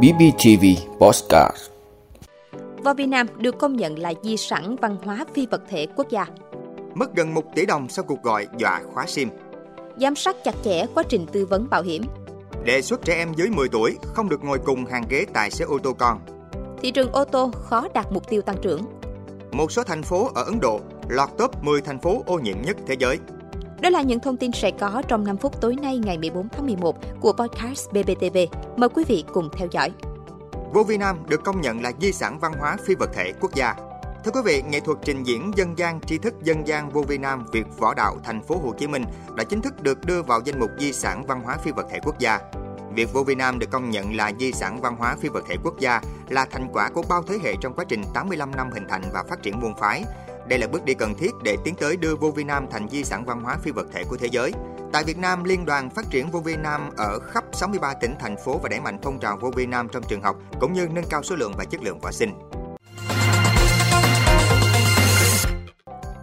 BBTV Postcard Vào Việt Nam được công nhận là di sản văn hóa phi vật thể quốc gia. Mất gần 1 tỷ đồng sau cuộc gọi dọa khóa SIM. Giám sát chặt chẽ quá trình tư vấn bảo hiểm. Đề xuất trẻ em dưới 10 tuổi không được ngồi cùng hàng ghế tài xế ô tô con. Thị trường ô tô khó đạt mục tiêu tăng trưởng. Một số thành phố ở Ấn Độ lọt top 10 thành phố ô nhiễm nhất thế giới. Đó là những thông tin sẽ có trong 5 phút tối nay ngày 14 tháng 11 của podcast BBTV. Mời quý vị cùng theo dõi. Vô Vi Nam được công nhận là di sản văn hóa phi vật thể quốc gia. Thưa quý vị, nghệ thuật trình diễn dân gian tri thức dân gian Vô Vi Nam Việt Võ Đạo thành phố Hồ Chí Minh đã chính thức được đưa vào danh mục di sản văn hóa phi vật thể quốc gia. Việc Vô Vi Nam được công nhận là di sản văn hóa phi vật thể quốc gia là thành quả của bao thế hệ trong quá trình 85 năm hình thành và phát triển môn phái, đây là bước đi cần thiết để tiến tới đưa vô vi Nam thành di sản văn hóa phi vật thể của thế giới. Tại Việt Nam, Liên đoàn Phát triển vô vi Nam ở khắp 63 tỉnh, thành phố và đẩy mạnh phong trào vô vi Nam trong trường học, cũng như nâng cao số lượng và chất lượng võ sinh.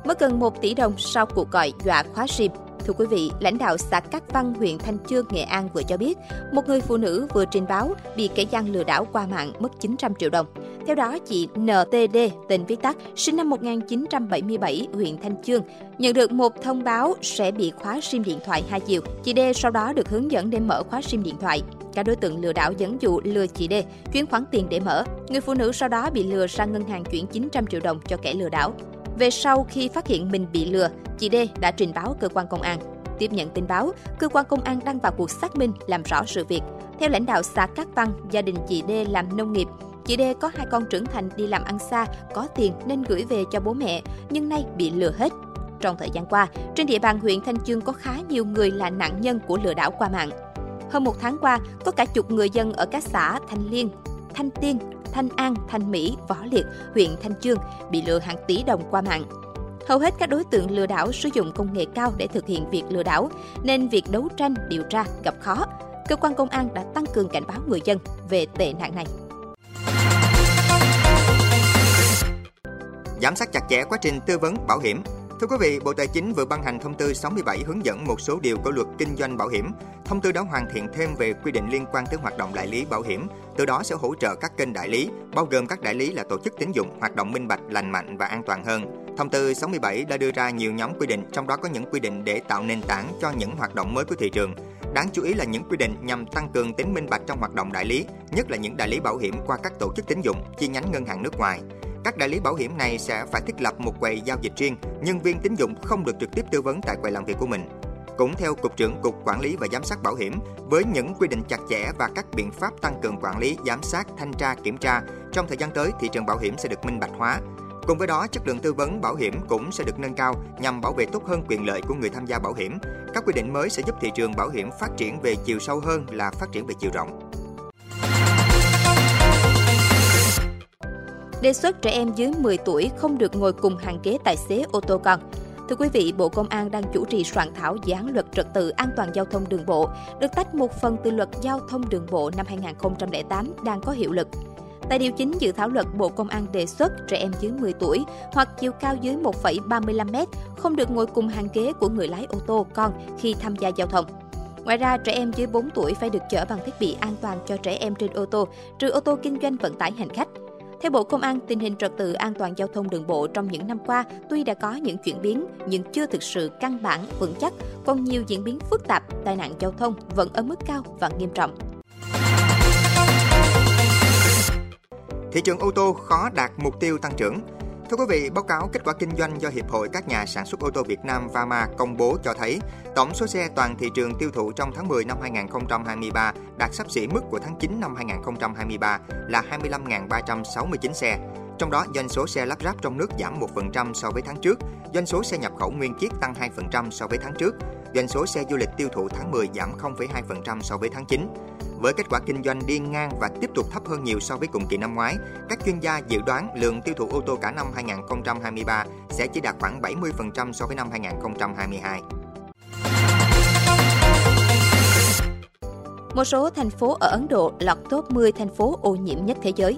Mất gần 1 tỷ đồng sau cuộc gọi dọa khóa SIM Thưa quý vị, lãnh đạo xã Cát Văn, huyện Thanh Chương, Nghệ An vừa cho biết, một người phụ nữ vừa trình báo bị kẻ gian lừa đảo qua mạng mất 900 triệu đồng. Theo đó, chị NTD, tên viết tắt, sinh năm 1977, huyện Thanh Chương, nhận được một thông báo sẽ bị khóa sim điện thoại hai chiều. Chị D sau đó được hướng dẫn để mở khóa sim điện thoại. Các đối tượng lừa đảo dẫn dụ lừa chị D chuyển khoản tiền để mở. Người phụ nữ sau đó bị lừa sang ngân hàng chuyển 900 triệu đồng cho kẻ lừa đảo. Về sau khi phát hiện mình bị lừa, chị D đã trình báo cơ quan công an. Tiếp nhận tin báo, cơ quan công an đang vào cuộc xác minh làm rõ sự việc. Theo lãnh đạo xã Cát Văn, gia đình chị D làm nông nghiệp, Chị D có hai con trưởng thành đi làm ăn xa, có tiền nên gửi về cho bố mẹ, nhưng nay bị lừa hết. Trong thời gian qua, trên địa bàn huyện Thanh Chương có khá nhiều người là nạn nhân của lừa đảo qua mạng. Hơn một tháng qua, có cả chục người dân ở các xã Thanh Liên, Thanh Tiên, Thanh An, Thanh Mỹ, Võ Liệt, huyện Thanh Chương bị lừa hàng tỷ đồng qua mạng. Hầu hết các đối tượng lừa đảo sử dụng công nghệ cao để thực hiện việc lừa đảo, nên việc đấu tranh, điều tra gặp khó. Cơ quan công an đã tăng cường cảnh báo người dân về tệ nạn này. Giám sát chặt chẽ quá trình tư vấn bảo hiểm, Thưa quý vị, Bộ Tài chính vừa ban hành thông tư 67 hướng dẫn một số điều của luật kinh doanh bảo hiểm. Thông tư đó hoàn thiện thêm về quy định liên quan tới hoạt động đại lý bảo hiểm, từ đó sẽ hỗ trợ các kênh đại lý, bao gồm các đại lý là tổ chức tín dụng, hoạt động minh bạch, lành mạnh và an toàn hơn. Thông tư 67 đã đưa ra nhiều nhóm quy định, trong đó có những quy định để tạo nền tảng cho những hoạt động mới của thị trường. Đáng chú ý là những quy định nhằm tăng cường tính minh bạch trong hoạt động đại lý, nhất là những đại lý bảo hiểm qua các tổ chức tín dụng, chi nhánh ngân hàng nước ngoài. Các đại lý bảo hiểm này sẽ phải thiết lập một quầy giao dịch riêng, nhân viên tín dụng không được trực tiếp tư vấn tại quầy làm việc của mình. Cũng theo Cục trưởng Cục Quản lý và Giám sát Bảo hiểm, với những quy định chặt chẽ và các biện pháp tăng cường quản lý, giám sát, thanh tra, kiểm tra, trong thời gian tới thị trường bảo hiểm sẽ được minh bạch hóa. Cùng với đó, chất lượng tư vấn bảo hiểm cũng sẽ được nâng cao nhằm bảo vệ tốt hơn quyền lợi của người tham gia bảo hiểm. Các quy định mới sẽ giúp thị trường bảo hiểm phát triển về chiều sâu hơn là phát triển về chiều rộng. đề xuất trẻ em dưới 10 tuổi không được ngồi cùng hàng ghế tài xế ô tô con. Thưa quý vị, Bộ Công an đang chủ trì soạn thảo dự án luật trật tự an toàn giao thông đường bộ, được tách một phần từ luật giao thông đường bộ năm 2008 đang có hiệu lực. Tại điều chính dự thảo luật, Bộ Công an đề xuất trẻ em dưới 10 tuổi hoặc chiều cao dưới 1,35 m không được ngồi cùng hàng ghế của người lái ô tô con khi tham gia giao thông. Ngoài ra, trẻ em dưới 4 tuổi phải được chở bằng thiết bị an toàn cho trẻ em trên ô tô, trừ ô tô kinh doanh vận tải hành khách. Theo Bộ Công an, tình hình trật tự an toàn giao thông đường bộ trong những năm qua tuy đã có những chuyển biến nhưng chưa thực sự căn bản, vững chắc, còn nhiều diễn biến phức tạp, tai nạn giao thông vẫn ở mức cao và nghiêm trọng. Thị trường ô tô khó đạt mục tiêu tăng trưởng. Thưa quý vị, báo cáo kết quả kinh doanh do Hiệp hội các nhà sản xuất ô tô Việt Nam VAMA công bố cho thấy tổng số xe toàn thị trường tiêu thụ trong tháng 10 năm 2023 đạt sắp xỉ mức của tháng 9 năm 2023 là 25.369 xe. Trong đó, doanh số xe lắp ráp trong nước giảm 1% so với tháng trước, doanh số xe nhập khẩu nguyên chiếc tăng 2% so với tháng trước, doanh số xe du lịch tiêu thụ tháng 10 giảm 0,2% so với tháng 9. Với kết quả kinh doanh đi ngang và tiếp tục thấp hơn nhiều so với cùng kỳ năm ngoái, các chuyên gia dự đoán lượng tiêu thụ ô tô cả năm 2023 sẽ chỉ đạt khoảng 70% so với năm 2022. Một số thành phố ở Ấn Độ lọt top 10 thành phố ô nhiễm nhất thế giới.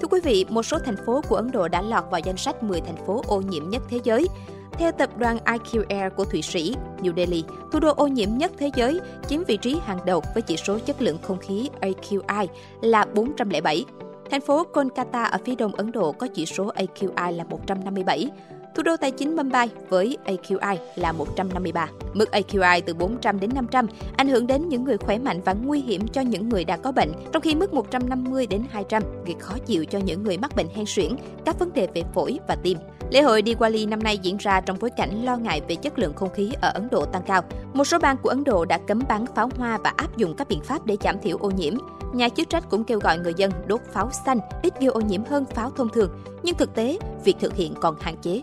Thưa quý vị, một số thành phố của Ấn Độ đã lọt vào danh sách 10 thành phố ô nhiễm nhất thế giới. Theo tập đoàn IQ Air của Thụy Sĩ, New Delhi, thủ đô ô nhiễm nhất thế giới, chiếm vị trí hàng đầu với chỉ số chất lượng không khí AQI là 407. Thành phố Kolkata ở phía đông Ấn Độ có chỉ số AQI là 157. Thủ đô tài chính Mumbai với AQI là 153. Mức AQI từ 400 đến 500 ảnh hưởng đến những người khỏe mạnh và nguy hiểm cho những người đã có bệnh, trong khi mức 150 đến 200 gây khó chịu cho những người mắc bệnh hen suyễn, các vấn đề về phổi và tim. Lễ hội Diwali năm nay diễn ra trong bối cảnh lo ngại về chất lượng không khí ở Ấn Độ tăng cao. Một số bang của Ấn Độ đã cấm bắn pháo hoa và áp dụng các biện pháp để giảm thiểu ô nhiễm. Nhà chức trách cũng kêu gọi người dân đốt pháo xanh ít gây ô nhiễm hơn pháo thông thường, nhưng thực tế, việc thực hiện còn hạn chế.